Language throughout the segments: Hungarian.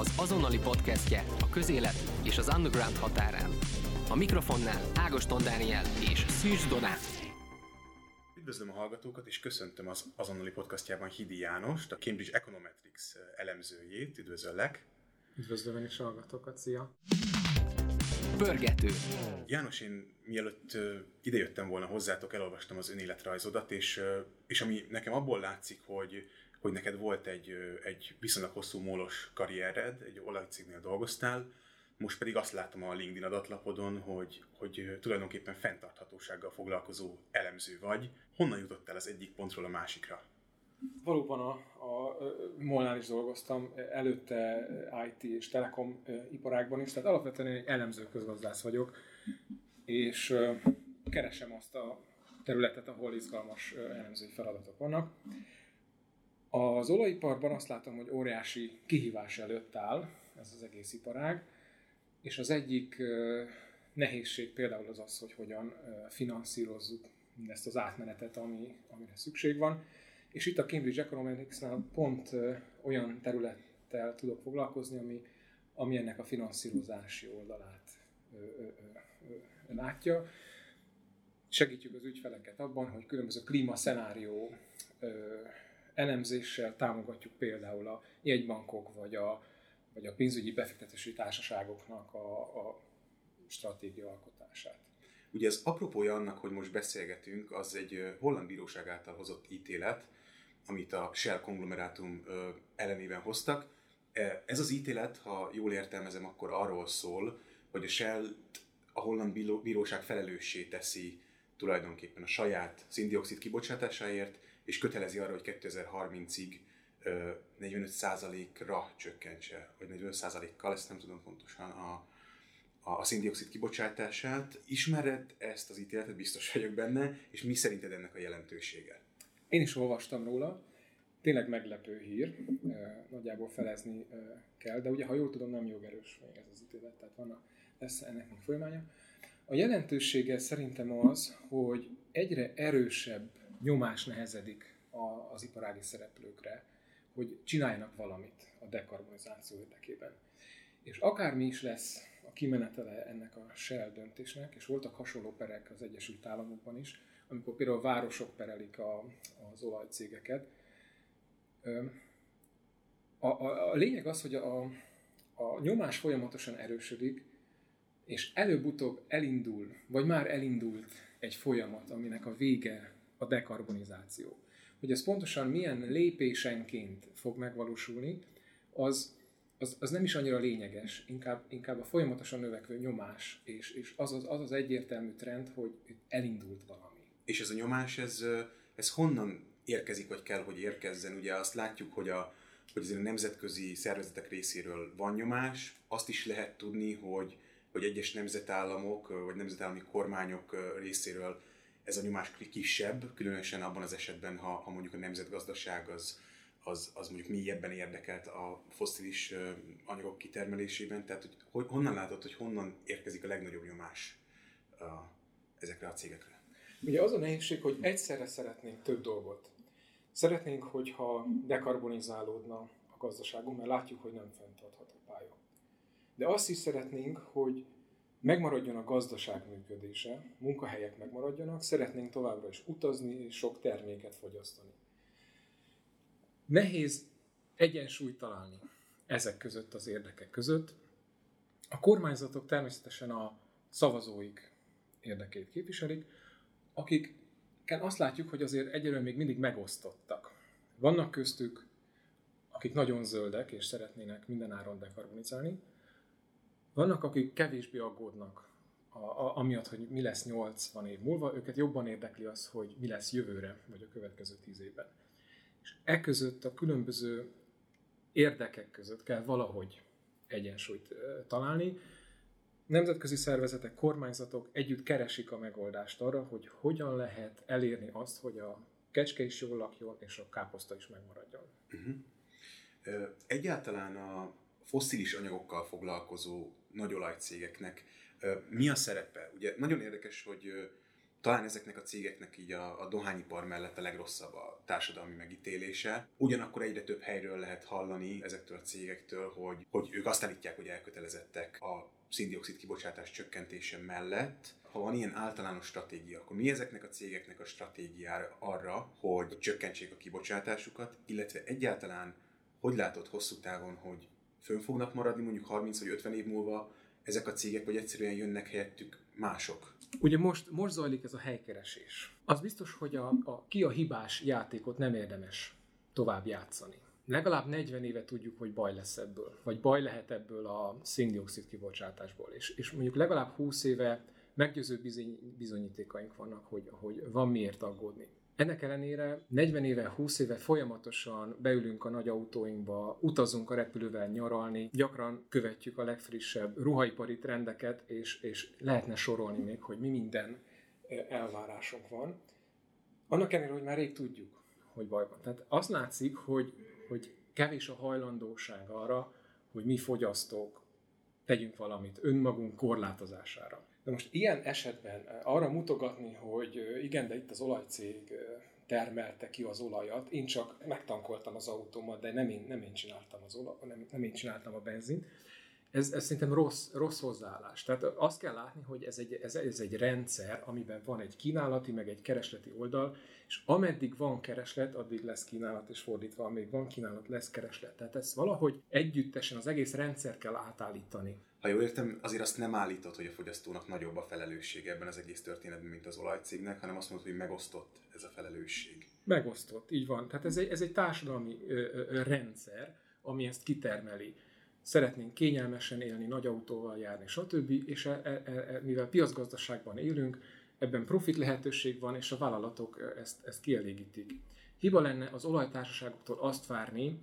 az azonnali podcastje a közélet és az underground határán. A mikrofonnál Ágoston Dániel és Szűcs Donát. Üdvözlöm a hallgatókat, és köszöntöm az azonnali podcastjában Hidi Jánost, a Cambridge Econometrics elemzőjét. Üdvözöllek! Üdvözlöm én is a hallgatókat, szia! Pörgető. János, én mielőtt idejöttem volna hozzátok, elolvastam az önéletrajzodat, és, és ami nekem abból látszik, hogy, hogy neked volt egy, egy viszonylag hosszú mólos karriered, egy olajcégnél dolgoztál, most pedig azt látom a LinkedIn adatlapodon, hogy, hogy tulajdonképpen fenntarthatósággal foglalkozó elemző vagy. Honnan jutottál az egyik pontról a másikra? Valóban a, a Molnál is dolgoztam, előtte IT és telekom iparágban is, tehát alapvetően egy elemző közgazdász vagyok, és keresem azt a területet, ahol izgalmas elemzői feladatok vannak. Az olajiparban azt látom, hogy óriási kihívás előtt áll ez az egész iparág, és az egyik nehézség például az az, hogy hogyan finanszírozzuk mindezt az átmenetet, ami, amire szükség van. És itt a Cambridge Economics-nál pont olyan területtel tudok foglalkozni, ami, ami ennek a finanszírozási oldalát ö, ö, látja. Segítjük az ügyfeleket abban, hogy különböző klímaszenárió elemzéssel támogatjuk például a jegybankok vagy a, vagy a pénzügyi befektetési társaságoknak a, a stratégia alkotását. Ugye ez apropója annak, hogy most beszélgetünk, az egy holland bíróság által hozott ítélet, amit a Shell konglomerátum ellenében hoztak. E, ez az ítélet, ha jól értelmezem, akkor arról szól, hogy a Shell a holland bíróság felelőssé teszi tulajdonképpen a saját szindioxid kibocsátásáért, és kötelezi arra, hogy 2030-ig 45%-ra csökkentse, vagy 45%-kal, ezt nem tudom pontosan, a, a szindioxid kibocsátását. Ismered ezt az ítéletet, biztos vagyok benne, és mi szerinted ennek a jelentősége? Én is olvastam róla, tényleg meglepő hír, nagyjából felezni kell, de ugye, ha jól tudom, nem jogerős még ez az ítélet, tehát van a, lesz ennek még folyamánya. A jelentősége szerintem az, hogy egyre erősebb nyomás nehezedik az iparági szereplőkre, hogy csináljanak valamit a dekarbonizáció érdekében. És akármi is lesz a kimenetele ennek a Shell döntésnek, és voltak hasonló perek az Egyesült Államokban is, amikor például városok perelik a, az olajcégeket. A, a, a lényeg az, hogy a, a nyomás folyamatosan erősödik, és előbb-utóbb elindul, vagy már elindult egy folyamat, aminek a vége a dekarbonizáció. Hogy ez pontosan milyen lépésenként fog megvalósulni, az, az, az nem is annyira lényeges, inkább, inkább a folyamatosan növekvő nyomás, és, és az, az, az az egyértelmű trend, hogy elindult valami. És ez a nyomás, ez, ez honnan érkezik, vagy kell, hogy érkezzen? Ugye azt látjuk, hogy a, hogy azért a nemzetközi szervezetek részéről van nyomás, azt is lehet tudni, hogy, hogy egyes nemzetállamok, vagy nemzetállami kormányok részéről ez a nyomás kisebb, különösen abban az esetben, ha, ha mondjuk a nemzetgazdaság az, az, az mondjuk mélyebben érdekelt a foszilis anyagok kitermelésében, tehát hogy honnan látod, hogy honnan érkezik a legnagyobb nyomás a, ezekre a cégekre? Ugye az a nehézség, hogy egyszerre szeretnénk több dolgot. Szeretnénk, hogyha dekarbonizálódna a gazdaságunk, mert látjuk, hogy nem fenntartható pálya. De azt is szeretnénk, hogy megmaradjon a gazdaság működése, munkahelyek megmaradjanak, szeretnénk továbbra is utazni és sok terméket fogyasztani. Nehéz egyensúlyt találni ezek között az érdekek között. A kormányzatok természetesen a szavazóik érdekét képviselik, akik azt látjuk, hogy azért egyelőre még mindig megosztottak. Vannak köztük, akik nagyon zöldek és szeretnének mindenáron dekarbonizálni, vannak, akik kevésbé aggódnak a, a, amiatt, hogy mi lesz 80 év múlva, őket jobban érdekli az, hogy mi lesz jövőre, vagy a következő 10 évben. És e között a különböző érdekek között kell valahogy egyensúlyt találni. Nemzetközi szervezetek, kormányzatok együtt keresik a megoldást arra, hogy hogyan lehet elérni azt, hogy a kecske is jól lakjon, és a káposzta is megmaradjon. Uh-huh. Egyáltalán a fosszilis anyagokkal foglalkozó nagy olajcégeknek mi a szerepe? Ugye nagyon érdekes, hogy, talán ezeknek a cégeknek így a, a dohányipar mellett a legrosszabb a társadalmi megítélése. Ugyanakkor egyre több helyről lehet hallani ezektől a cégektől, hogy, hogy ők azt állítják, hogy elkötelezettek a szindioxid kibocsátás csökkentése mellett, ha van ilyen általános stratégia, akkor mi ezeknek a cégeknek a stratégiára arra, hogy csökkentsék a kibocsátásukat, illetve egyáltalán hogy látod hosszú távon, hogy fönn fognak maradni mondjuk 30 vagy 50 év múlva ezek a cégek, vagy egyszerűen jönnek helyettük mások? Ugye most, most zajlik ez a helykeresés. Az biztos, hogy a, a ki a hibás játékot nem érdemes tovább játszani. Legalább 40 éve tudjuk, hogy baj lesz ebből, vagy baj lehet ebből a széndiokszid kibocsátásból. És, és mondjuk legalább 20 éve meggyőző bizony, bizonyítékaink vannak, hogy, hogy van miért aggódni. Ennek ellenére 40 éve, 20 éve folyamatosan beülünk a nagy autóinkba, utazunk a repülővel nyaralni, gyakran követjük a legfrissebb ruhaipari trendeket, és, és lehetne sorolni még, hogy mi minden elvárásunk van. Annak ellenére, hogy már rég tudjuk, hogy baj van. Tehát azt látszik, hogy, hogy kevés a hajlandóság arra, hogy mi fogyasztók tegyünk valamit önmagunk korlátozására. De most ilyen esetben arra mutogatni, hogy igen, de itt az olajcég termelte ki az olajat, én csak megtankoltam az autómat, de nem én, nem én csináltam az olaj, nem, nem én csináltam a benzint, ez, ez szerintem rossz, rossz hozzáállás. Tehát azt kell látni, hogy ez egy, ez, ez egy rendszer, amiben van egy kínálati, meg egy keresleti oldal, és ameddig van kereslet, addig lesz kínálat, és fordítva, amíg van kínálat, lesz kereslet. Tehát ezt valahogy együttesen az egész rendszer kell átállítani. Ha jól értem, azért azt nem állított, hogy a fogyasztónak nagyobb a felelőssége ebben az egész történetben, mint az olajcégnek, hanem azt mondod, hogy megosztott ez a felelősség. Megosztott, így van. Tehát ez egy, ez egy társadalmi ö, ö, rendszer, ami ezt kitermeli szeretnénk kényelmesen élni, nagy autóval járni, stb. És e, e, e, e, mivel piacgazdaságban élünk, ebben profit lehetőség van, és a vállalatok ezt, ezt kielégítik. Hiba lenne az olajtársaságoktól azt várni,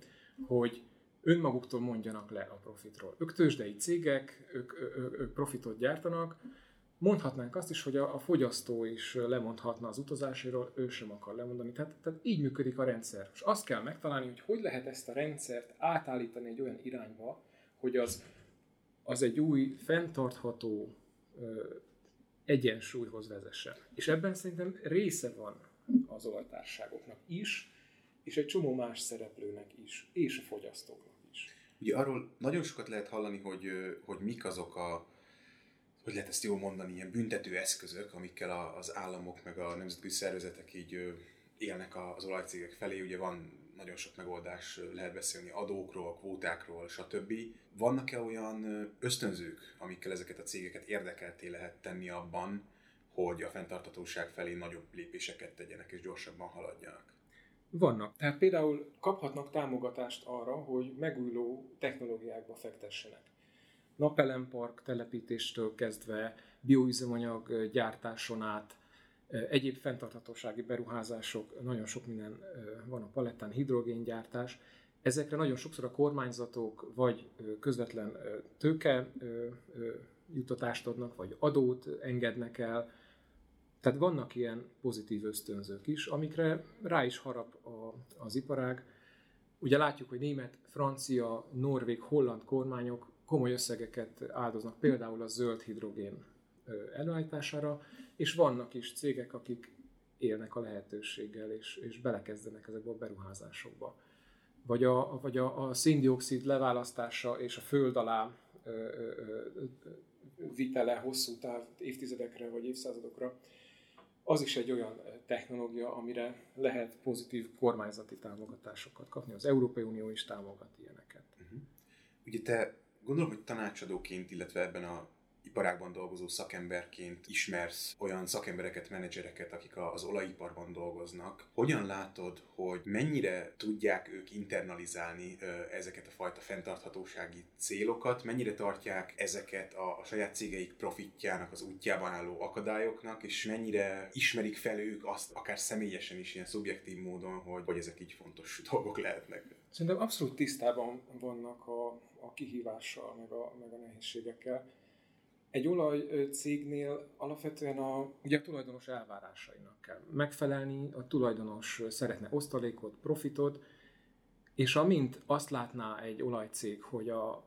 hogy önmaguktól mondjanak le a profitról. Ők tőzsdei cégek, ők, ők, ők profitot gyártanak, mondhatnánk azt is, hogy a, a fogyasztó is lemondhatna az utazáséről, ő sem akar lemondani. Tehát, tehát így működik a rendszer. És azt kell megtalálni, hogy hogy lehet ezt a rendszert átállítani egy olyan irányba, hogy az, az egy új, fenntartható ö, egyensúlyhoz vezessen. És ebben szerintem része van az olajtárságoknak is, és egy csomó más szereplőnek is, és a fogyasztóknak is. Ugye arról nagyon sokat lehet hallani, hogy, hogy mik azok a, hogy lehet ezt jól mondani, ilyen büntető eszközök, amikkel az államok meg a nemzetközi szervezetek így élnek az olajcégek felé. Ugye van nagyon sok megoldás, lehet beszélni adókról, kvótákról, stb. Vannak-e olyan ösztönzők, amikkel ezeket a cégeket érdekelté lehet tenni abban, hogy a fenntartatóság felé nagyobb lépéseket tegyenek és gyorsabban haladjanak? Vannak. Tehát például kaphatnak támogatást arra, hogy megújuló technológiákba fektessenek. Napelempark telepítéstől kezdve, bioüzemanyag gyártáson át, Egyéb fenntarthatósági beruházások, nagyon sok minden van a palettán, hidrogéngyártás. Ezekre nagyon sokszor a kormányzatok vagy közvetlen tőke jutatást adnak, vagy adót engednek el. Tehát vannak ilyen pozitív ösztönzők is, amikre rá is harap a, az iparág. Ugye látjuk, hogy német, francia, norvég, holland kormányok komoly összegeket áldoznak például a zöld hidrogén előállítására, és vannak is cégek, akik élnek a lehetőséggel, és, és belekezdenek ezekbe a beruházásokba. Vagy a, vagy a, a széndiokszid leválasztása és a föld alá ö, ö, ö, vitele hosszú táv, évtizedekre vagy évszázadokra, az is egy olyan technológia, amire lehet pozitív kormányzati támogatásokat kapni. Az Európai Unió is támogat ilyeneket. Uh-huh. Ugye te gondolom, hogy tanácsadóként, illetve ebben a iparágban dolgozó szakemberként ismersz olyan szakembereket, menedzsereket, akik az olajiparban dolgoznak. Hogyan látod, hogy mennyire tudják ők internalizálni ezeket a fajta fenntarthatósági célokat, mennyire tartják ezeket a, a saját cégeik profitjának az útjában álló akadályoknak, és mennyire ismerik fel ők azt, akár személyesen is, ilyen szubjektív módon, hogy, hogy ezek így fontos dolgok lehetnek. Szerintem abszolút tisztában vannak a, a kihívással, meg a, meg a nehézségekkel egy olajcégnél alapvetően a, ugye a tulajdonos elvárásainak kell megfelelni, a tulajdonos szeretne osztalékot, profitot, és amint azt látná egy olajcég, hogy a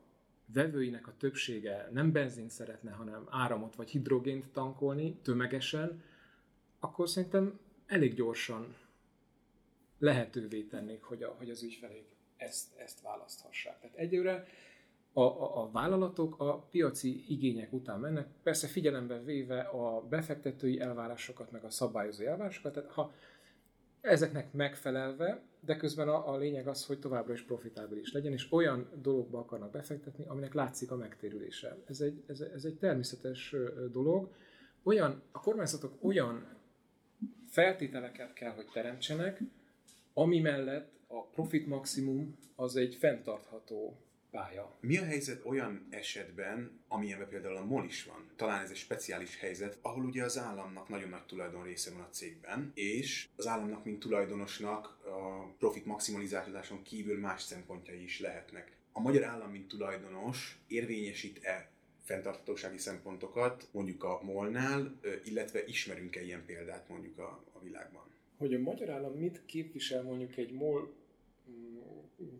vevőinek a többsége nem benzint szeretne, hanem áramot vagy hidrogént tankolni tömegesen, akkor szerintem elég gyorsan lehetővé tennék, hogy, a, hogy az ügyfelék ezt, ezt választhassák. Tehát egyőre a, a, a vállalatok a piaci igények után mennek, persze figyelembe véve a befektetői elvárásokat, meg a szabályozói elvárásokat, tehát ha ezeknek megfelelve, de közben a, a lényeg az, hogy továbbra is profitábilis legyen, és olyan dologba akarnak befektetni, aminek látszik a megtérülése. Ez egy, ez, ez egy természetes dolog. Olyan, a kormányzatok olyan feltételeket kell, hogy teremtsenek, ami mellett a profit maximum az egy fenntartható pálya. Mi a helyzet olyan esetben, amilyenben például a MOL is van? Talán ez egy speciális helyzet, ahol ugye az államnak nagyon nagy tulajdon része van a cégben, és az államnak, mint tulajdonosnak a profit maximalizáláson kívül más szempontjai is lehetnek. A magyar állam, mint tulajdonos érvényesít-e fenntarthatósági szempontokat mondjuk a molnál, illetve ismerünk-e ilyen példát mondjuk a, a világban? Hogy a magyar állam mit képvisel mondjuk egy MOL mm,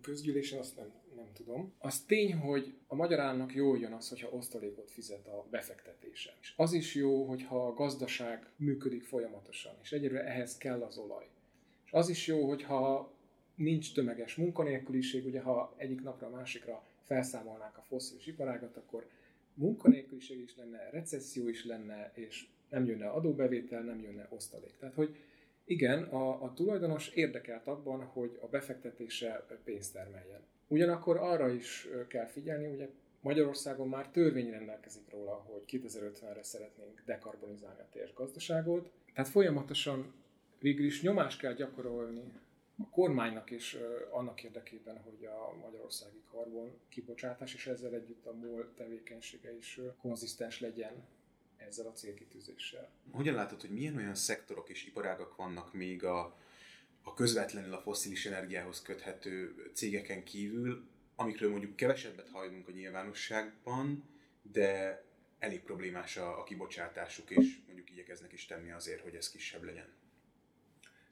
közgyűlésen, azt nem, nem tudom. Az tény, hogy a magyar államnak jó jön az, hogyha osztalékot fizet a befektetése. És az is jó, hogyha a gazdaság működik folyamatosan, és egyre ehhez kell az olaj. És az is jó, hogyha nincs tömeges munkanélküliség, ugye ha egyik napra a másikra felszámolnák a fosszilis iparágat, akkor munkanélküliség is lenne, recesszió is lenne, és nem jönne adóbevétel, nem jönne osztalék. Tehát, hogy igen, a, a tulajdonos érdekelt abban, hogy a befektetése pénzt termeljen. Ugyanakkor arra is kell figyelni, ugye Magyarországon már törvény rendelkezik róla, hogy 2050-re szeretnénk dekarbonizálni a gazdaságot. Tehát folyamatosan végül is nyomást kell gyakorolni a kormánynak is annak érdekében, hogy a magyarországi karbon kibocsátás és ezzel együtt a MOL tevékenysége is konzisztens legyen ezzel a célkitűzéssel. Hogyan látod, hogy milyen olyan szektorok és iparágak vannak még a, a közvetlenül a foszilis energiához köthető cégeken kívül, amikről mondjuk kevesebbet hallunk a nyilvánosságban, de elég problémás a, a kibocsátásuk, és mondjuk igyekeznek is tenni azért, hogy ez kisebb legyen.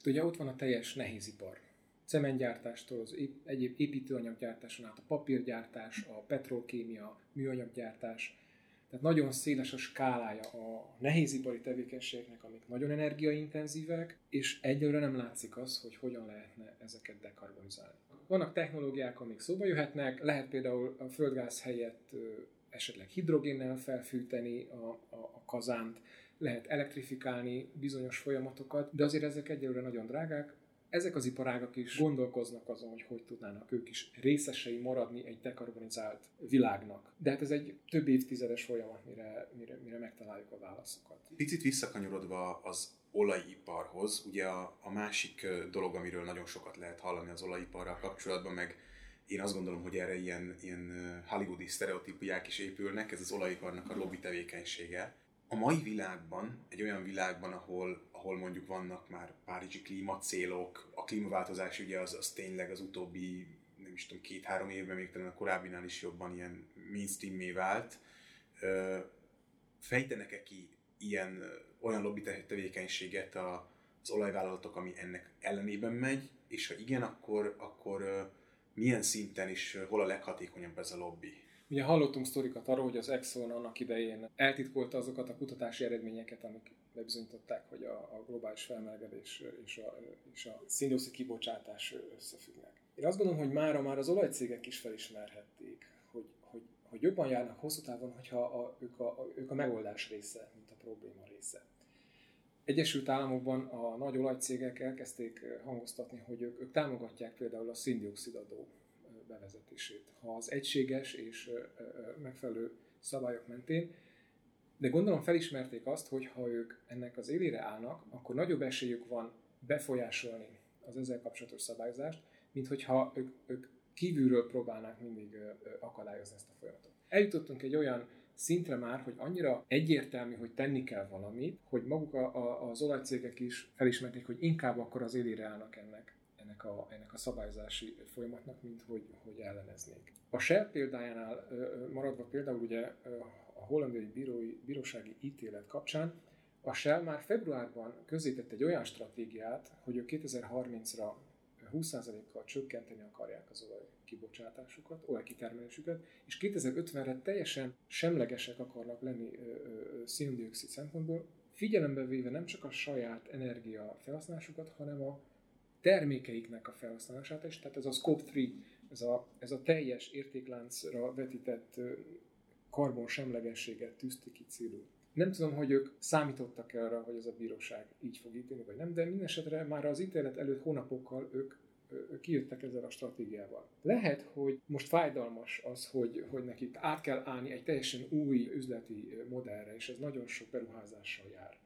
Ugye ott van a teljes nehézipar. Cementgyártástól az egyéb építőanyaggyártáson át a papírgyártás, a petrolkémia, műanyaggyártás, tehát nagyon széles a skálája a nehézipari tevékenységnek, amik nagyon energiaintenzívek, és egyelőre nem látszik az, hogy hogyan lehetne ezeket dekarbonizálni. Vannak technológiák, amik szóba jöhetnek, lehet például a földgáz helyett esetleg hidrogénnel felfűteni a, a, a kazánt, lehet elektrifikálni bizonyos folyamatokat, de azért ezek egyelőre nagyon drágák, ezek az iparágak is gondolkoznak azon, hogy hogy tudnának ők is részesei maradni egy dekarbonizált világnak. De hát ez egy több évtizedes folyamat, mire, mire, mire megtaláljuk a válaszokat. Picit visszakanyarodva az olajiparhoz, ugye a, a másik dolog, amiről nagyon sokat lehet hallani az olajiparral kapcsolatban, meg én azt gondolom, hogy erre ilyen, ilyen hollywoodi sztereotípiák is épülnek, ez az olajiparnak a lobby tevékenysége. A mai világban, egy olyan világban, ahol ahol mondjuk vannak már párizsi klímacélok, a klímaváltozás ugye az, az tényleg az utóbbi, nem is tudom, két-három évben, még talán a korábbinál is jobban ilyen mainstream vált. Fejtenek-e ki ilyen, olyan lobby tevékenységet az olajvállalatok, ami ennek ellenében megy, és ha igen, akkor, akkor milyen szinten is, hol a leghatékonyabb ez a lobby? Ugye hallottunk sztorikat arról, hogy az Exxon annak idején eltitkolta azokat a kutatási eredményeket, amik bebizonyították, hogy a, a globális felmelegedés és a, és a széndiokszid kibocsátás összefüggnek. Én azt gondolom, hogy mára már az olajcégek is felismerhették, hogy, hogy, hogy jobban járnak hosszú távon, hogyha a, ők, a, a, ők a megoldás része, mint a probléma része. Egyesült Államokban a nagy olajcégek elkezdték hangoztatni, hogy ők, ők támogatják például a széndiokszid bevezetését. Ha az egységes és megfelelő szabályok mentén, de gondolom felismerték azt, hogy ha ők ennek az élére állnak, akkor nagyobb esélyük van befolyásolni az ezzel kapcsolatos szabályozást, mint hogyha ők, ők kívülről próbálnák mindig akadályozni ezt a folyamatot. Eljutottunk egy olyan szintre már, hogy annyira egyértelmű, hogy tenni kell valamit, hogy maguk a, a, az olajcégek is felismerték, hogy inkább akkor az élére állnak ennek ennek a, ennek a szabályozási folyamatnak, mint hogy, hogy elleneznék. A Shell példájánál maradva például ugye a hollandiai bírói, bírósági ítélet kapcsán a Shell már februárban közzétett egy olyan stratégiát, hogy ők 2030-ra 20%-kal csökkenteni akarják az olaj kibocsátásukat, olajkitermelésüket, és 2050-re teljesen semlegesek akarnak lenni széndiokszid szempontból, figyelembe véve nem csak a saját energia felhasználásukat, hanem a termékeiknek a felhasználását is, tehát ez a Scope 3, ez a, ez a teljes értékláncra vetített karbon semlegességet tűzte ki célul. Nem tudom, hogy ők számítottak arra, hogy ez a bíróság így fog ítélni, vagy nem, de minden esetre már az ítélet előtt hónapokkal ők kijöttek ezzel a stratégiával. Lehet, hogy most fájdalmas az, hogy, hogy nekik át kell állni egy teljesen új üzleti modellre, és ez nagyon sok beruházással jár.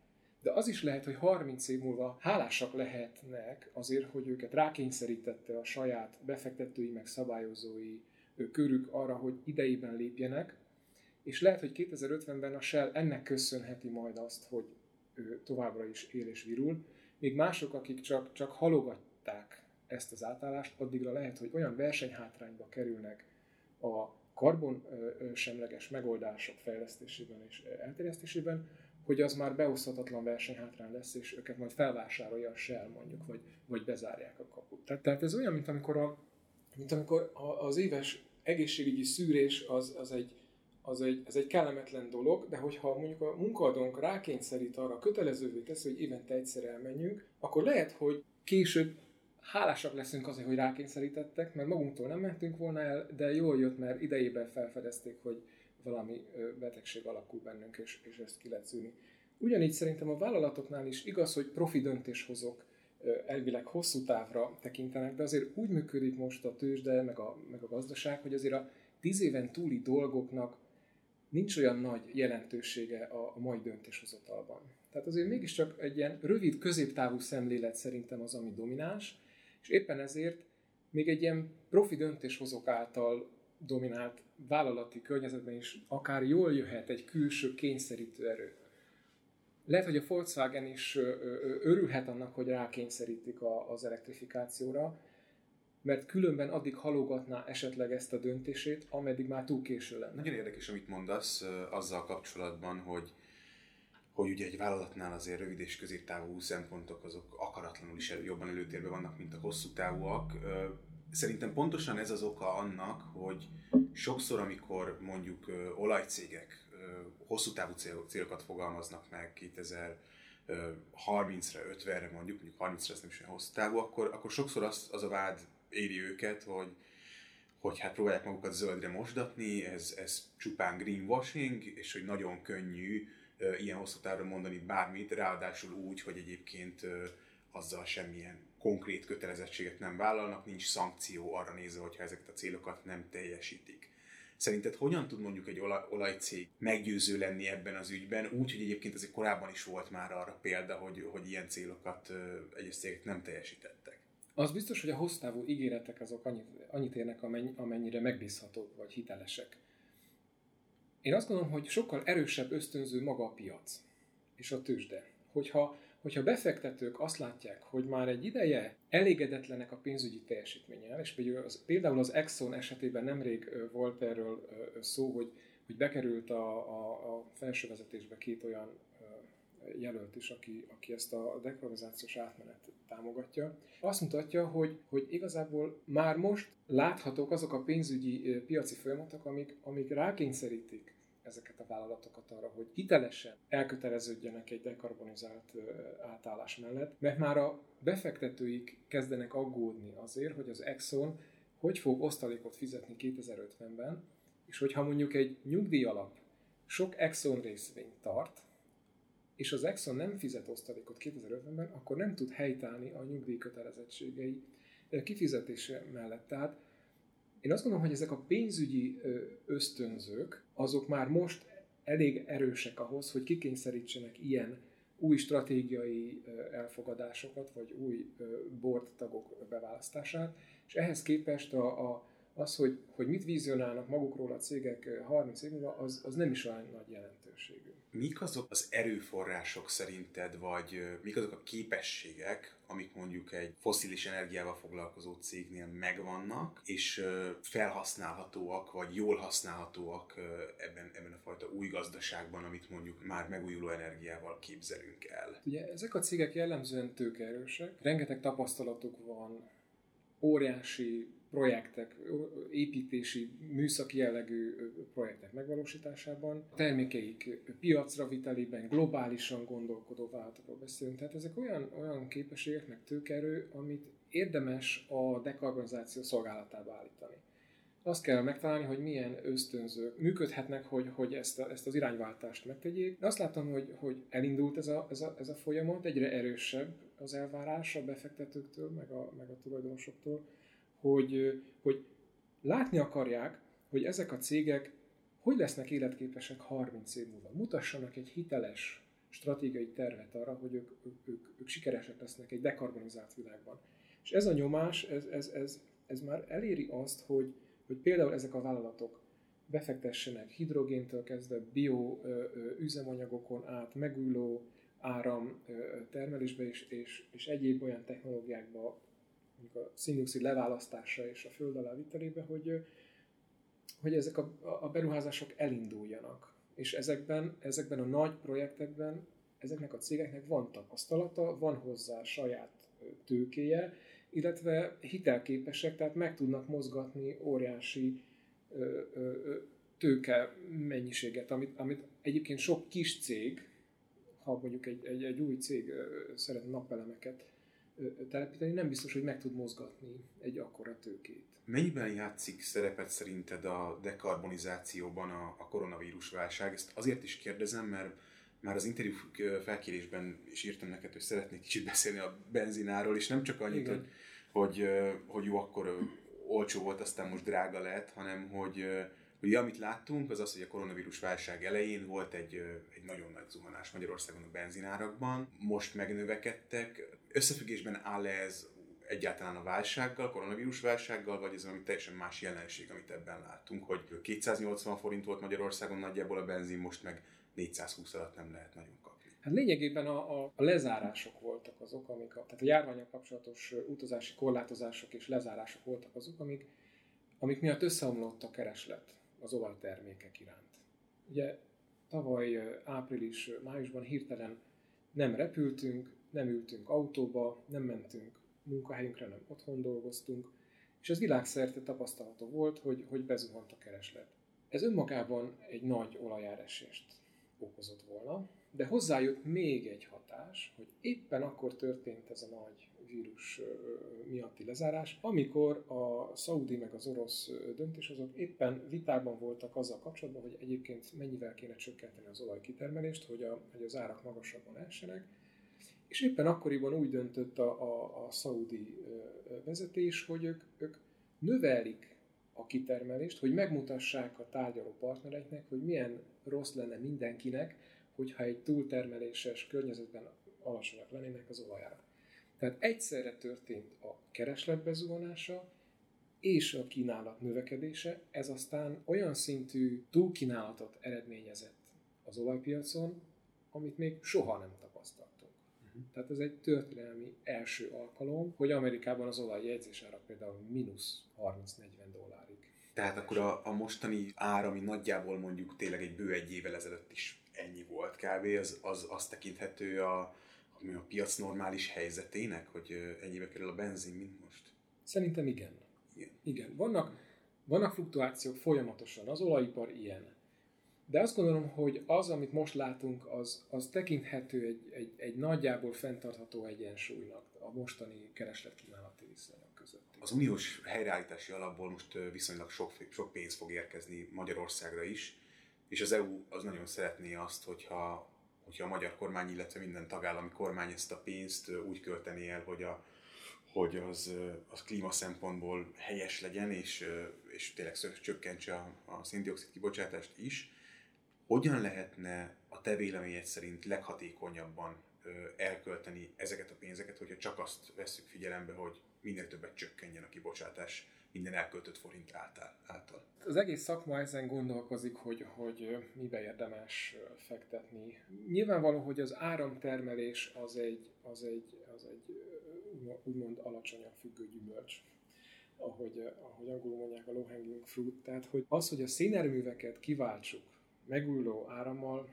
De az is lehet, hogy 30 év múlva hálásak lehetnek azért, hogy őket rákényszerítette a saját befektetői meg szabályozói körük arra, hogy idejében lépjenek, és lehet, hogy 2050-ben a Shell ennek köszönheti majd azt, hogy ő továbbra is él és virul, még mások, akik csak, csak halogatták ezt az átállást, addigra lehet, hogy olyan versenyhátrányba kerülnek a karbon semleges megoldások fejlesztésében és elterjesztésében, hogy az már beoszthatatlan versenyhátrány lesz, és őket majd felvásárolja a Shell mondjuk, vagy, vagy bezárják a kaput. Tehát, tehát ez olyan, mint amikor, a, mint amikor az éves egészségügyi szűrés az, az egy, az egy, ez egy kellemetlen dolog, de hogyha mondjuk a munkadónk rákényszerít arra, kötelezővé teszi, hogy évente egyszer elmenjünk, akkor lehet, hogy később hálásak leszünk azért, hogy rákényszerítettek, mert magunktól nem mentünk volna el, de jól jött, mert idejében felfedezték, hogy valami betegség alakul bennünk, és, és ezt ki lehet szűrni. Ugyanígy szerintem a vállalatoknál is igaz, hogy profi döntéshozók elvileg hosszú távra tekintenek, de azért úgy működik most a tőzsde, meg a, meg a gazdaság, hogy azért a tíz éven túli dolgoknak nincs olyan nagy jelentősége a, a mai döntéshozatalban. Tehát azért mégiscsak egy ilyen rövid, középtávú szemlélet szerintem az, ami domináns, és éppen ezért még egy ilyen profi döntéshozók által dominált vállalati környezetben is akár jól jöhet egy külső kényszerítő erő. Lehet, hogy a Volkswagen is örülhet annak, hogy rákényszerítik az elektrifikációra, mert különben addig halogatná esetleg ezt a döntését, ameddig már túl késő lenne. Nagyon érdekes, amit mondasz azzal kapcsolatban, hogy hogy ugye egy vállalatnál azért rövid és középtávú szempontok azok akaratlanul is jobban előtérben vannak, mint a hosszú távúak. Szerintem pontosan ez az oka annak, hogy sokszor, amikor mondjuk olajcégek hosszú távú célokat fogalmaznak meg 2030-ra, 50-re mondjuk, mondjuk 30-ra ez nem is olyan hosszú távú, akkor, akkor sokszor az, az a vád éri őket, hogy, hogy hát próbálják magukat zöldre mosdatni, ez, ez csupán greenwashing, és hogy nagyon könnyű ilyen hosszú távra mondani bármit, ráadásul úgy, hogy egyébként azzal semmilyen konkrét kötelezettséget nem vállalnak, nincs szankció arra nézve, hogyha ezeket a célokat nem teljesítik. Szerinted hogyan tud mondjuk egy olajcég meggyőző lenni ebben az ügyben, úgy, hogy egyébként azért korábban is volt már arra példa, hogy, hogy ilyen célokat egyes cégek nem teljesítettek? Az biztos, hogy a hosszú távú ígéretek azok annyit, annyit érnek, amennyire megbízhatók vagy hitelesek. Én azt gondolom, hogy sokkal erősebb ösztönző maga a piac és a tőzsde. Hogyha, hogyha befektetők azt látják, hogy már egy ideje elégedetlenek a pénzügyi teljesítménnyel, és például az, Exxon esetében nemrég volt erről szó, hogy, hogy bekerült a, a, a felső vezetésbe két olyan jelölt is, aki, aki ezt a dekarbonizációs átmenet támogatja. Azt mutatja, hogy, hogy igazából már most láthatók azok a pénzügyi piaci folyamatok, amik, amik rákényszerítik ezeket a vállalatokat arra, hogy hitelesen elköteleződjenek egy dekarbonizált átállás mellett, mert már a befektetőik kezdenek aggódni azért, hogy az Exxon hogy fog osztalékot fizetni 2050-ben, és hogyha mondjuk egy nyugdíjalap sok Exxon részvényt tart, és az Exxon nem fizet osztalékot 2050-ben, akkor nem tud helytállni a nyugdíj kötelezettségei kifizetése mellett. Tehát én azt gondolom, hogy ezek a pénzügyi ösztönzők, azok már most elég erősek ahhoz, hogy kikényszerítsenek ilyen új stratégiai elfogadásokat, vagy új board tagok beválasztását, és ehhez képest a, a, az, hogy, hogy mit vizionálnak magukról a cégek 30 év múlva, az, az nem is olyan nagy jelentőségű mik azok az erőforrások szerinted, vagy mik azok a képességek, amik mondjuk egy foszilis energiával foglalkozó cégnél megvannak, és felhasználhatóak, vagy jól használhatóak ebben, ebben a fajta új gazdaságban, amit mondjuk már megújuló energiával képzelünk el. Ugye ezek a cégek jellemzően tőkeerősek, rengeteg tapasztalatuk van óriási projektek, építési, műszaki jellegű projektek megvalósításában, termékeik piacra vitelében, globálisan gondolkodó vállalatokról beszélünk. Tehát ezek olyan, olyan képességek, meg tőkerő, amit érdemes a dekarbonizáció szolgálatába állítani. Azt kell megtalálni, hogy milyen ösztönzők működhetnek, hogy, hogy ezt, a, ezt az irányváltást megtegyék. De azt látom, hogy, hogy elindult ez a, ez, a, ez a folyamat, egyre erősebb az elvárás a befektetőktől, meg a, meg a tulajdonosoktól, hogy, hogy látni akarják, hogy ezek a cégek hogy lesznek életképesek 30 év múlva. Mutassanak egy hiteles stratégiai tervet arra, hogy ők, ők, ők, ők sikeresek lesznek egy dekarbonizált világban. És ez a nyomás, ez, ez, ez, ez már eléri azt, hogy, hogy például ezek a vállalatok befektessenek hidrogéntől kezdve bio üzemanyagokon át, megújuló áram termelésbe és, és, és egyéb olyan technológiákba, a széndiokszid leválasztása és a föld alá vitelébe, hogy, hogy ezek a, a beruházások elinduljanak. És ezekben, ezekben a nagy projektekben ezeknek a cégeknek van tapasztalata, van hozzá saját tőkéje, illetve hitelképesek, tehát meg tudnak mozgatni óriási ö, ö, tőke mennyiséget, amit, amit egyébként sok kis cég, ha mondjuk egy, egy, egy új cég szeretne napelemeket telepíteni, nem biztos, hogy meg tud mozgatni egy akkora tőkét. Mennyiben játszik szerepet szerinted a dekarbonizációban a, a koronavírus válság? Ezt azért is kérdezem, mert már az interjú felkérésben is írtam neked, hogy szeretnék kicsit beszélni a benzináról, és nem csak annyit, hogy, hogy, hogy jó, akkor olcsó volt, aztán most drága lett, hanem hogy, hogy amit láttunk, az az, hogy a koronavírus válság elején volt egy, egy nagyon nagy zuhanás Magyarországon a benzinárakban, most megnövekedtek. Összefüggésben áll ez egyáltalán a válsággal, koronavírus válsággal, vagy ez valami teljesen más jelenség, amit ebben láttunk, hogy 280 forint volt Magyarországon nagyjából a benzin, most meg 420 alatt nem lehet nagyon kapni. Hát lényegében a, a, a lezárások voltak azok, amik a, tehát a járványok kapcsolatos utazási korlátozások és lezárások voltak azok, amik, amik miatt összeomlott a kereslet az olajtermékek iránt. Ugye tavaly április, májusban hirtelen nem repültünk, nem ültünk autóba, nem mentünk munkahelyünkre, nem otthon dolgoztunk, és ez világszerte tapasztalható volt, hogy, hogy bezuhant a kereslet. Ez önmagában egy nagy olajáresést okozott volna, de hozzájött még egy hatás, hogy éppen akkor történt ez a nagy vírus miatti lezárás, amikor a szaudi meg az orosz döntéshozók éppen vitában voltak azzal kapcsolatban, hogy egyébként mennyivel kéne csökkenteni az olajkitermelést, hogy, a, hogy az árak magasabban essenek, és éppen akkoriban úgy döntött a, a, a szaudi vezetés, hogy ők, ők növelik a kitermelést, hogy megmutassák a tárgyaló partnereknek, hogy milyen rossz lenne mindenkinek, hogyha egy túltermeléses környezetben alacsonyak lennének az olajára. Tehát egyszerre történt a kereslet bezuhanása és a kínálat növekedése, ez aztán olyan szintű túlkínálatot eredményezett az olajpiacon, amit még soha nem tapasztaltunk. Tehát ez egy történelmi első alkalom, hogy Amerikában az olaj jegyzésára például mínusz 30-40 dollárig. Tehát akkor a, a mostani ár, ami nagyjából mondjuk tényleg egy bő egy évvel ezelőtt is ennyi volt kb. Az, az, az tekinthető a, a piac normális helyzetének, hogy ennyibe kerül a benzin, mint most? Szerintem igen. Igen. igen. Vannak, vannak fluktuációk folyamatosan, az olajipar ilyen. De azt gondolom, hogy az, amit most látunk, az, az tekinthető egy, egy, egy nagyjából fenntartható egyensúlynak a mostani kereslet-kínálati viszonyok között. Az uniós helyreállítási alapból most viszonylag sok, sok pénz fog érkezni Magyarországra is és az EU az nagyon szeretné azt, hogyha, hogyha a magyar kormány, illetve minden tagállami kormány ezt a pénzt úgy költené el, hogy, a, hogy az, az klíma szempontból helyes legyen, és, és tényleg csökkentse a, a széndiokszid kibocsátást is. Hogyan lehetne a te véleményed szerint leghatékonyabban elkölteni ezeket a pénzeket, hogyha csak azt veszük figyelembe, hogy minél többet csökkenjen a kibocsátás minden elköltött forint által. Az egész szakma ezen gondolkozik, hogy, hogy mibe érdemes fektetni. Nyilvánvaló, hogy az áramtermelés az egy, az egy, az egy úgymond alacsonyan függő gyümölcs ahogy, ahogy angolul mondják a low hanging fruit. Tehát hogy az, hogy a szénerőműveket kiváltsuk megújuló árammal,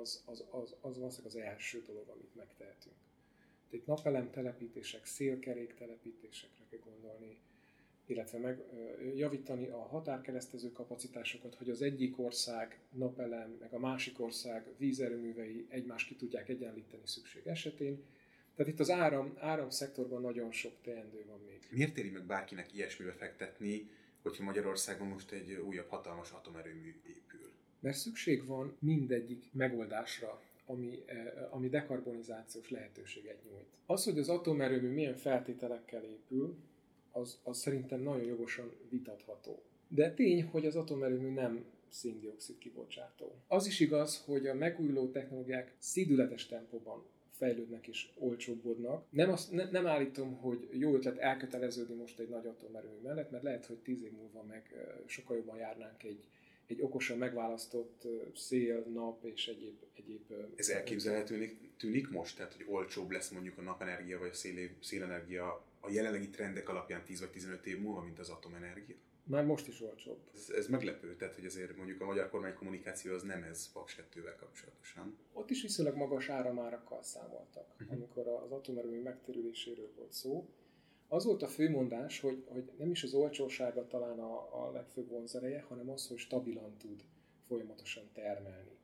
az, az, az, az valószínűleg az első dolog, amit megtehetünk. Itt napelem telepítések, szélkerék telepítésekre kell gondolni, illetve meg javítani a határkeresztező kapacitásokat, hogy az egyik ország napelem, meg a másik ország vízerőművei egymást ki tudják egyenlíteni szükség esetén. Tehát itt az áram, áram szektorban nagyon sok teendő van még. Miért éri meg bárkinek ilyesmibe fektetni, hogyha Magyarországon most egy újabb hatalmas atomerőmű épül? Mert szükség van mindegyik megoldásra, ami, ami dekarbonizációs lehetőséget nyújt. Az, hogy az atomerőmű milyen feltételekkel épül, az, az szerintem nagyon jogosan vitatható. De tény, hogy az atomerőmű nem széndiokszid kibocsátó. Az is igaz, hogy a megújuló technológiák szídületes tempóban fejlődnek és olcsóbbodnak. Nem, azt, ne, nem állítom, hogy jó ötlet elköteleződni most egy nagy atomerőmű mellett, mert lehet, hogy tíz év múlva meg sokkal jobban járnánk egy, egy okosan megválasztott szél, nap és egyéb... egyéb Ez elképzelhetőnek tűnik most? Tehát, hogy olcsóbb lesz mondjuk a napenergia vagy a szél, szélenergia a jelenlegi trendek alapján 10 vagy 15 év múlva, mint az atomenergia? Már most is olcsóbb. Ez, ez meglepő, tehát hogy azért mondjuk a magyar kormány kommunikáció az nem ez Paks 2-vel kapcsolatosan. Ott is viszonylag magas áramárakkal számoltak, uh-huh. amikor az atomerőmű megterüléséről volt szó. Az volt a főmondás, hogy, hogy nem is az olcsósága talán a, a legfőbb vonzereje, hanem az, hogy stabilan tud folyamatosan termelni.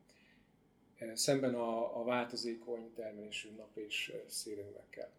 Szemben a, a változékony termelésű nap és szélerőmekkel.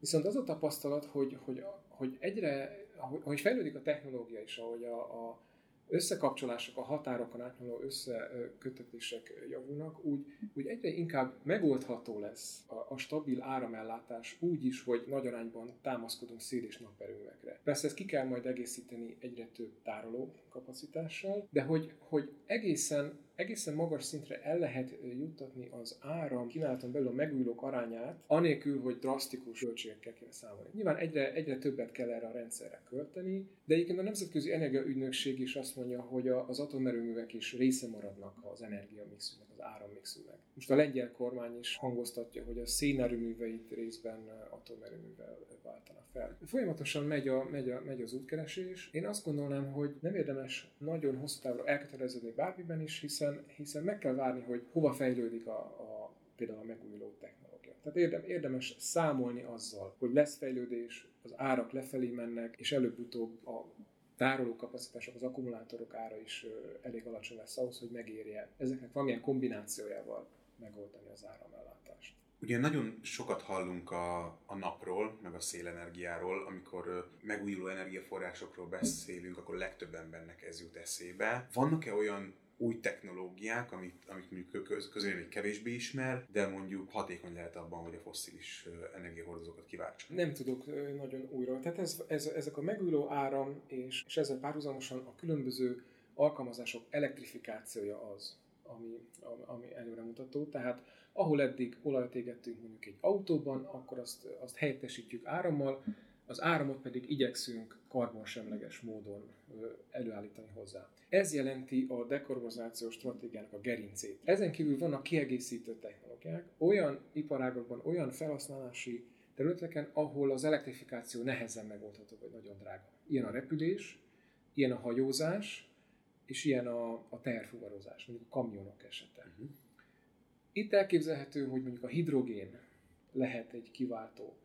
Viszont az a tapasztalat, hogy, hogy, hogy egyre, ahogy fejlődik a technológia is, ahogy a, a összekapcsolások, a határokon átnyúló összekötetések javulnak, úgy, úgy egyre inkább megoldható lesz a, a stabil áramellátás úgy is, hogy nagy arányban támaszkodunk szél- és naperőmekre. Persze ezt ki kell majd egészíteni egyre több tároló kapacitással, de hogy, hogy egészen egészen magas szintre el lehet juttatni az áram kínálaton belül a megújulók arányát, anélkül, hogy drasztikus költségekkel kell számolni. Nyilván egyre, egyre többet kell erre a rendszerre költeni, de egyébként a Nemzetközi Energiaügynökség is azt mondja, hogy az atomerőművek is része maradnak az energiamixünknek, az árammixünknek. Most a lengyel kormány is hangoztatja, hogy a szénerőműveit részben atomerőművel váltana fel. Folyamatosan megy, a, megy, a, megy az útkeresés. Én azt gondolnám, hogy nem érdemes nagyon hosszú távra elköteleződni bármiben is, hiszen, hiszen meg kell várni, hogy hova fejlődik a, a például a megújuló technológia. Tehát érdem, érdemes számolni azzal, hogy lesz fejlődés, az árak lefelé mennek, és előbb-utóbb a tárolókapacitások, az akkumulátorok ára is elég alacsony lesz ahhoz, hogy megérje ezeknek valamilyen kombinációjával megoldani az áramellátást. Ugye nagyon sokat hallunk a, a napról, meg a szélenergiáról, amikor megújuló energiaforrásokról beszélünk, akkor legtöbb embernek ez jut eszébe. Vannak-e olyan új technológiák, amit, amit mondjuk közölemény kevésbé ismer, de mondjuk hatékony lehet abban, hogy a fosszilis energiahordozókat kiváltsa. Nem tudok nagyon újra. Tehát ez, ez, ezek a megújuló áram, és, és ezzel párhuzamosan a különböző alkalmazások elektrifikációja az, ami, ami előremutató. Tehát ahol eddig olajat égettünk mondjuk egy autóban, akkor azt, azt helyettesítjük árammal, az áramot pedig igyekszünk karbonsemleges módon előállítani hozzá. Ez jelenti a dekarbonizációs stratégiának a gerincét. Ezen kívül vannak kiegészítő technológiák, olyan iparágokban, olyan felhasználási területeken, ahol az elektrifikáció nehezen megoldható, vagy nagyon drága. Ilyen a repülés, ilyen a hajózás, és ilyen a, a teherfuvarozás, mondjuk a kamionok esete. Uh-huh. Itt elképzelhető, hogy mondjuk a hidrogén lehet egy kiváltó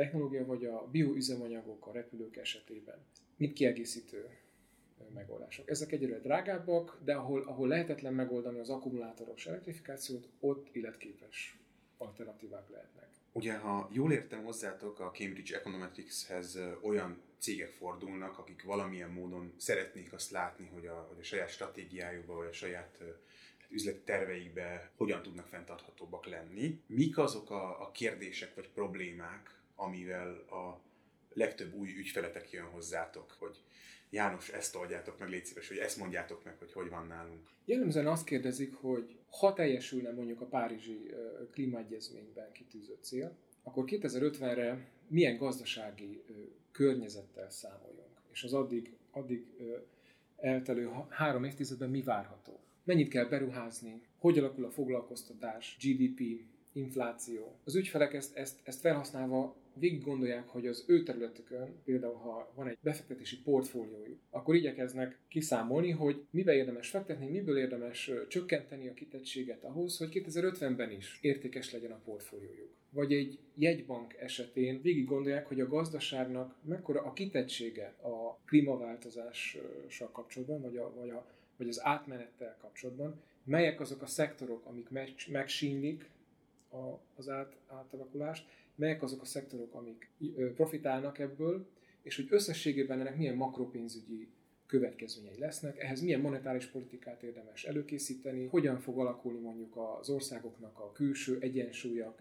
technológia, vagy a bioüzemanyagok a repülők esetében, mint kiegészítő megoldások. Ezek egyre drágábbak, de ahol, ahol lehetetlen megoldani az akkumulátoros elektrifikációt, ott életképes alternatívák lehetnek. Ugye, ha jól értem hozzátok, a Cambridge Econometricshez olyan cégek fordulnak, akik valamilyen módon szeretnék azt látni, hogy a, hogy a saját stratégiájukba, vagy a saját hát üzleti terveikbe hogyan tudnak fenntarthatóbbak lenni. Mik azok a, a kérdések vagy problémák, amivel a legtöbb új ügyfeletek jön hozzátok, hogy János, ezt oldjátok meg, légy szíves, hogy ezt mondjátok meg, hogy hogy van nálunk. Jellemzően azt kérdezik, hogy ha teljesülne mondjuk a Párizsi klímaegyezményben kitűzött cél, akkor 2050-re milyen gazdasági környezettel számoljunk, és az addig, addig eltelő három évtizedben mi várható. Mennyit kell beruházni, hogy alakul a foglalkoztatás, GDP, infláció. Az ügyfelek ezt, ezt, ezt felhasználva végig gondolják, hogy az ő területükön, például ha van egy befektetési portfóliójuk, akkor igyekeznek kiszámolni, hogy mibe érdemes fektetni, miből érdemes csökkenteni a kitettséget ahhoz, hogy 2050-ben is értékes legyen a portfóliójuk. Vagy egy jegybank esetén végig gondolják, hogy a gazdaságnak mekkora a kitettsége a klímaváltozással kapcsolatban, vagy, a, vagy, a, vagy az átmenettel kapcsolatban, melyek azok a szektorok, amik megsínlik az át, átalakulást, melyek azok a szektorok, amik profitálnak ebből, és hogy összességében ennek milyen makropénzügyi következményei lesznek, ehhez milyen monetáris politikát érdemes előkészíteni, hogyan fog alakulni mondjuk az országoknak a külső egyensúlya,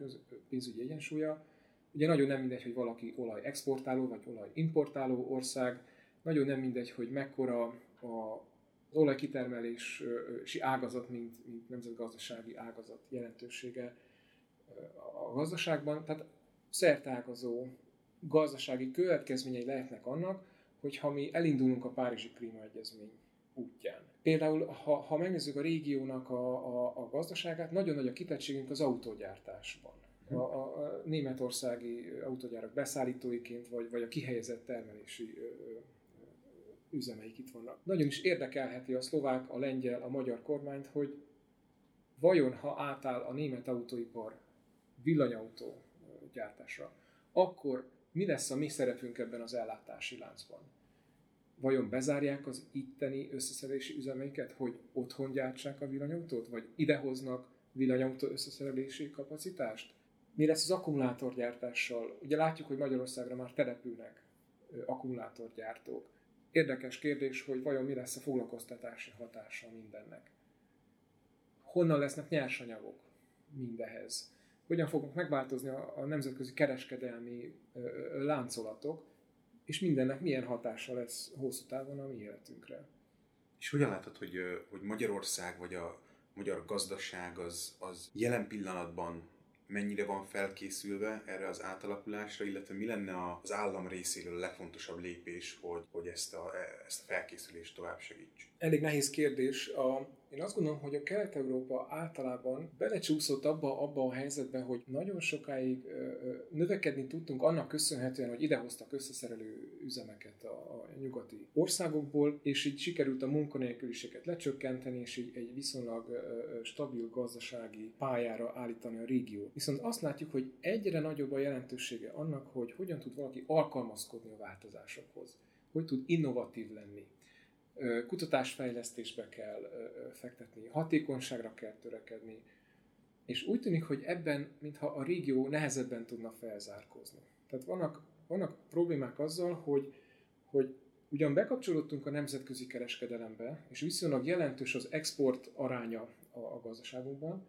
pénzügyi egyensúlya. Ugye nagyon nem mindegy, hogy valaki olaj exportáló vagy olaj importáló ország, nagyon nem mindegy, hogy mekkora a az olajkitermelési ágazat, mint, mint nemzetgazdasági ágazat jelentősége a gazdaságban. Tehát szertágazó gazdasági következményei lehetnek annak, hogyha mi elindulunk a Párizsi Klímaegyezmény útján. Például, ha, ha megnézzük a régiónak a, a, a gazdaságát, nagyon nagy a kitettségünk az autógyártásban. A, a, a németországi autógyárak beszállítóiként, vagy, vagy a kihelyezett termelési ö, ö, üzemeik itt vannak. Nagyon is érdekelheti a szlovák, a lengyel, a magyar kormányt, hogy vajon ha átáll a német autóipar villanyautó gyártásra, akkor mi lesz a mi szerepünk ebben az ellátási láncban? Vajon bezárják az itteni összeszerelési üzemeiket, hogy otthon gyártsák a villanyautót, vagy idehoznak villanyautó összeszerelési kapacitást? Mi lesz az akkumulátorgyártással? Ugye látjuk, hogy Magyarországra már települnek akkumulátorgyártók. Érdekes kérdés, hogy vajon mi lesz a foglalkoztatási hatása mindennek. Honnan lesznek nyersanyagok mindehez? Hogyan fognak megváltozni a, a nemzetközi kereskedelmi ö, láncolatok, és mindennek milyen hatása lesz hosszú távon a mi életünkre. És hogyan látod, hogy, hogy Magyarország vagy a magyar gazdaság az, az jelen pillanatban mennyire van felkészülve erre az átalakulásra, illetve mi lenne az állam részéről a legfontosabb lépés, hogy, hogy ezt, a, ezt a felkészülést tovább segítsük? Elég nehéz kérdés. A, én azt gondolom, hogy a Kelet-Európa általában belecsúszott abba, abba a helyzetbe, hogy nagyon sokáig ö, növekedni tudtunk annak köszönhetően, hogy idehoztak összeszerelő üzemeket a, a nyugati országokból, és így sikerült a munkanélküliséget lecsökkenteni, és így egy viszonylag ö, stabil gazdasági pályára állítani a régió. Viszont azt látjuk, hogy egyre nagyobb a jelentősége annak, hogy hogyan tud valaki alkalmazkodni a változásokhoz, hogy tud innovatív lenni kutatásfejlesztésbe kell fektetni, hatékonyságra kell törekedni, és úgy tűnik, hogy ebben, mintha a régió nehezebben tudna felzárkózni. Tehát vannak, vannak problémák azzal, hogy, hogy ugyan bekapcsolódtunk a nemzetközi kereskedelembe, és viszonylag jelentős az export aránya a, a gazdaságunkban,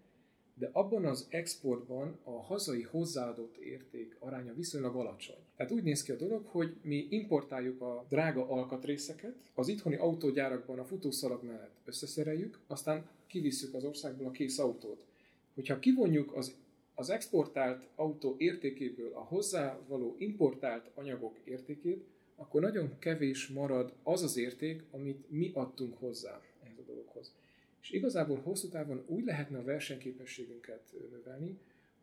de abban az exportban a hazai hozzáadott érték aránya viszonylag alacsony. Tehát úgy néz ki a dolog, hogy mi importáljuk a drága alkatrészeket, az itthoni autógyárakban a futószalag mellett összeszereljük, aztán kivisszük az országból a kész autót. Hogyha kivonjuk az, az exportált autó értékéből a hozzávaló importált anyagok értékét, akkor nagyon kevés marad az az érték, amit mi adtunk hozzá ehhez a dologhoz. És igazából hosszú távon úgy lehetne a versenyképességünket növelni,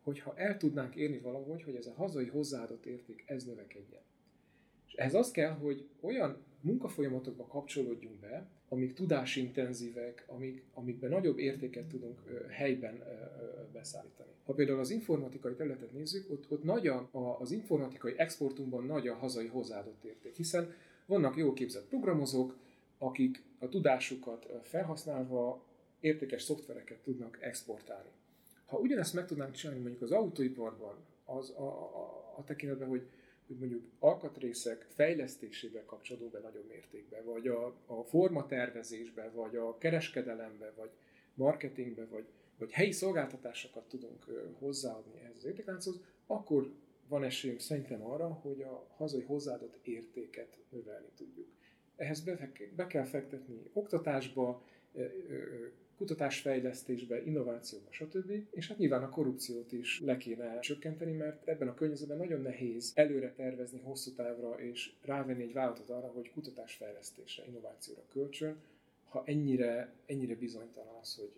hogyha el tudnánk érni valahogy, hogy ez a hazai hozzáadott érték, ez növekedjen. És ehhez az kell, hogy olyan munkafolyamatokba kapcsolódjunk be, amik tudásintenzívek, amik, amikben nagyobb értéket tudunk ö, helyben ö, beszállítani. Ha például az informatikai területet nézzük, ott, ott nagy a, a, az informatikai exportunkban nagy a hazai hozzáadott érték, hiszen vannak jó képzett programozók, akik a tudásukat felhasználva értékes szoftvereket tudnak exportálni. Ha ugyanezt meg tudnánk csinálni mondjuk az autóiparban, az a, a, a tekintetben, hogy, hogy mondjuk alkatrészek fejlesztésével kapcsolódó be nagyobb mértékben, vagy a, a formatervezésbe, vagy a kereskedelembe, vagy marketingbe, vagy, vagy helyi szolgáltatásokat tudunk hozzáadni ehhez az értéklánchoz, akkor van esélyünk szerintem arra, hogy a hazai hozzáadott értéket növelni tudjuk. Ehhez be, be kell fektetni oktatásba, kutatásfejlesztésbe, innovációba, stb. És hát nyilván a korrupciót is le kéne csökkenteni, mert ebben a környezetben nagyon nehéz előre tervezni hosszú távra, és rávenni egy vállalatot arra, hogy kutatásfejlesztésre, innovációra kölcsön, ha ennyire, ennyire bizonytalan az, hogy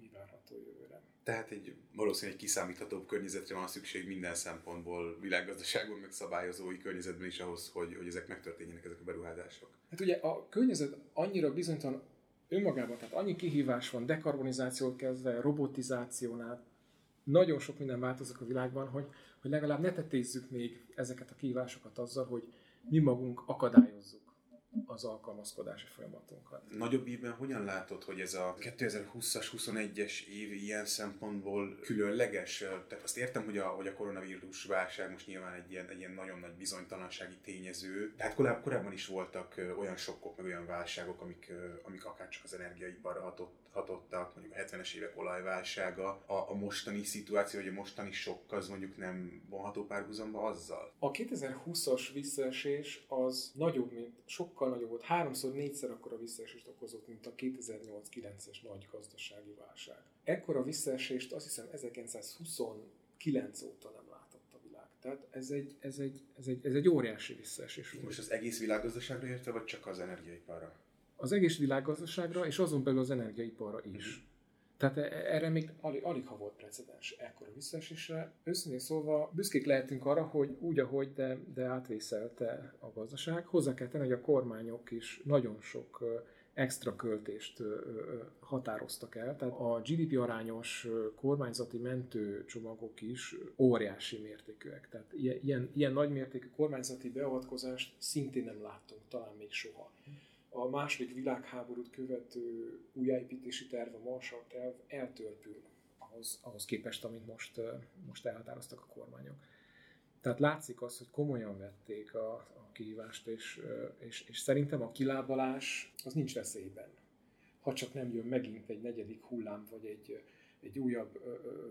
mi várható jövőre. Tehát egy valószínűleg kiszámíthatóbb környezetre van szükség minden szempontból, világgazdaságban, meg szabályozói környezetben is ahhoz, hogy, hogy ezek megtörténjenek, ezek a beruházások. Hát ugye a környezet annyira bizonytalan önmagában, tehát annyi kihívás van, dekarbonizációt kezdve, robotizációnál, nagyon sok minden változik a világban, hogy, hogy legalább ne tetézzük még ezeket a kihívásokat azzal, hogy mi magunk akadályozzuk az alkalmazkodási folyamatunkat. Nagyobb ívben hogyan látod, hogy ez a 2020-as, 21-es év ilyen szempontból különleges? Tehát azt értem, hogy a, hogy a koronavírus válság most nyilván egy ilyen, egy ilyen nagyon nagy bizonytalansági tényező. Tehát korábban, korábban is voltak olyan sokkok, meg olyan válságok, amik, amik akár csak az energiaiparra hatott, hatottak, mondjuk a 70-es évek olajválsága. A, a mostani szituáció, vagy a mostani sok az mondjuk nem vonható párhuzamba azzal? A 2020-as visszaesés az nagyobb, mint sokkal sokkal nagyobb volt, háromszor, négyszer akkora visszaesést okozott, mint a 2008-9-es nagy gazdasági válság. Ekkora visszaesést azt hiszem 1929 óta nem látott a világ. Tehát ez egy, ez egy, ez egy, ez egy óriási visszaesés volt. Most az egész világgazdaságra érte, vagy csak az energiaiparra? Az egész világgazdaságra, és azon belül az energiaiparra is. Mm-hmm. Tehát e- erre még alig, alig ha volt precedens ekkora visszaesésre. Őszintén szólva büszkék lehetünk arra, hogy úgy, ahogy, de, de átvészelte a gazdaság. Hozzá kell tenni, hogy a kormányok is nagyon sok extra költést határoztak el. Tehát a GDP arányos kormányzati mentőcsomagok is óriási mértékűek. Tehát ilyen, ilyen nagy mértékű kormányzati beavatkozást szintén nem láttunk, talán még soha a második világháborút követő újjáépítési terv, a Marshall terv eltörpül ahhoz, ahhoz képest, amit most, most elhatároztak a kormányok. Tehát látszik az, hogy komolyan vették a, a kihívást, és, és, és szerintem a kilábalás az nincs veszélyben. Ha csak nem jön megint egy negyedik hullám, vagy egy, egy újabb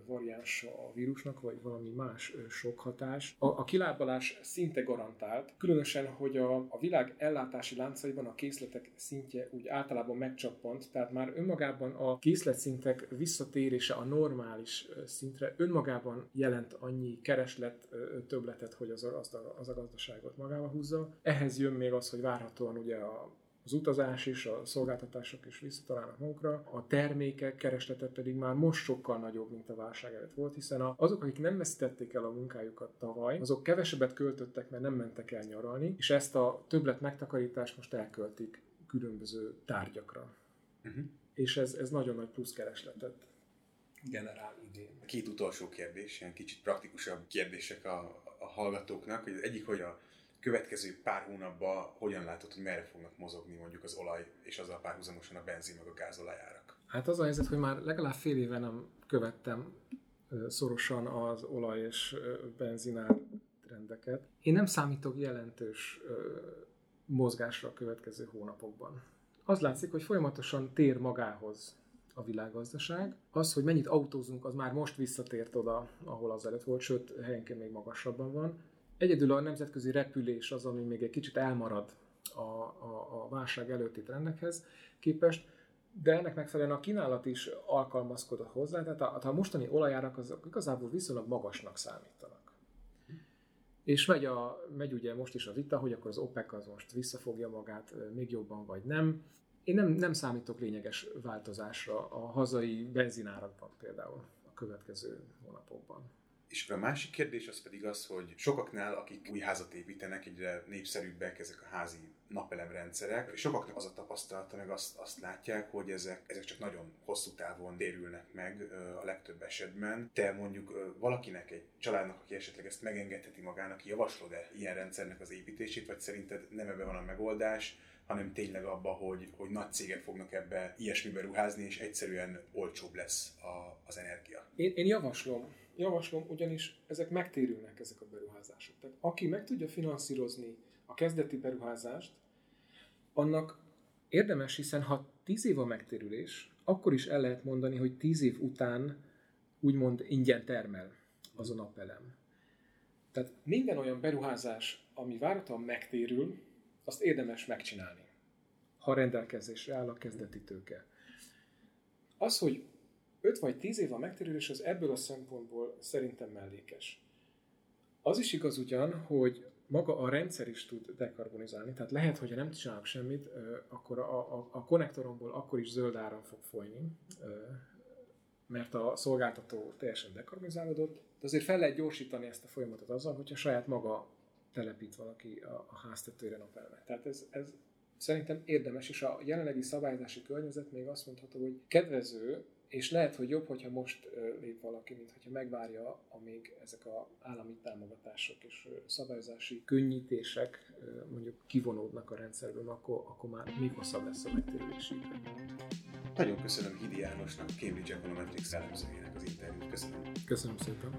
variáns a vírusnak, vagy valami más sok hatás. A, a kilábalás szinte garantált, különösen, hogy a, a világ ellátási láncaiban a készletek szintje úgy általában megcsappant, tehát már önmagában a készletszintek visszatérése a normális szintre önmagában jelent annyi kereslet többletet, hogy az a, az, a, az a gazdaságot magába húzza. Ehhez jön még az, hogy várhatóan ugye a az utazás is, a szolgáltatások is visszatalálnak magukra, a termékek kereslete pedig már most sokkal nagyobb, mint a válság előtt volt, hiszen azok, akik nem veszítették el a munkájukat tavaly, azok kevesebbet költöttek, mert nem mentek el nyaralni, és ezt a többlet megtakarítást most elköltik különböző tárgyakra. Uh-huh. És ez, ez nagyon nagy plusz keresletet generál idén. Két utolsó kérdés, ilyen kicsit praktikusabb kérdések a, a hallgatóknak. Hogy az egyik, hogy a következő pár hónapban hogyan látod, hogy merre fognak mozogni mondjuk az olaj, és azzal párhuzamosan a benzin meg a gázolajárak? Hát az a helyzet, hogy már legalább fél éve nem követtem szorosan az olaj és benzinár trendeket. Én nem számítok jelentős mozgásra a következő hónapokban. Az látszik, hogy folyamatosan tér magához a világgazdaság. Az, hogy mennyit autózunk, az már most visszatért oda, ahol az előtt volt, sőt, helyenként még magasabban van. Egyedül a nemzetközi repülés az, ami még egy kicsit elmarad a, a, a válság előtti trendekhez képest, de ennek megfelelően a kínálat is alkalmazkodott hozzá, tehát a, a mostani olajárak azok igazából viszonylag magasnak számítanak. És megy, a, megy ugye most is a vita, hogy akkor az OPEC az most visszafogja magát még jobban, vagy nem. Én nem, nem számítok lényeges változásra a hazai benzinárakban például a következő hónapokban. És a másik kérdés az pedig az, hogy sokaknál, akik új házat építenek, egyre népszerűbbek ezek a házi napelemrendszerek, és sokaknak az a tapasztalata, meg azt, azt látják, hogy ezek, ezek csak nagyon hosszú távon térülnek meg a legtöbb esetben. Te mondjuk valakinek, egy családnak, aki esetleg ezt megengedheti magának, javaslod-e ilyen rendszernek az építését, vagy szerinted nem ebben van a megoldás, hanem tényleg abba, hogy, hogy nagy cégek fognak ebbe ilyesmibe ruházni, és egyszerűen olcsóbb lesz a, az energia. Én, én javaslom, javaslom, ugyanis ezek megtérülnek, ezek a beruházások. Tehát aki meg tudja finanszírozni a kezdeti beruházást, annak érdemes, hiszen ha 10 év a megtérülés, akkor is el lehet mondani, hogy 10 év után úgymond ingyen termel az a napelem. Tehát minden olyan beruházás, ami várhatóan megtérül, azt érdemes megcsinálni, ha rendelkezésre áll a kezdeti tőke. Az, hogy 5 vagy 10 év a megtérülés, az ebből a szempontból szerintem mellékes. Az is igaz ugyan, hogy maga a rendszer is tud dekarbonizálni, tehát lehet, hogy ha nem csinálok semmit, akkor a, a, a konnektoromból akkor is zöld áram fog folyni, mert a szolgáltató teljesen dekarbonizálódott, de azért fel lehet gyorsítani ezt a folyamatot azzal, hogyha saját maga telepít valaki a, a háztetőre napelemet. Tehát ez, ez szerintem érdemes, és a jelenlegi szabályozási környezet még azt mondható, hogy kedvező, és lehet, hogy jobb, hogyha most lép valaki, mint hogyha megvárja, amíg ezek a állami támogatások és szabályozási könnyítések mondjuk kivonódnak a rendszerből, akkor, akkor már még hosszabb lesz a megtérülési Nagyon köszönöm Hidi Jánosnak, Cambridge Econometrics elemzőjének az interjút. Köszönöm. Köszönöm szépen.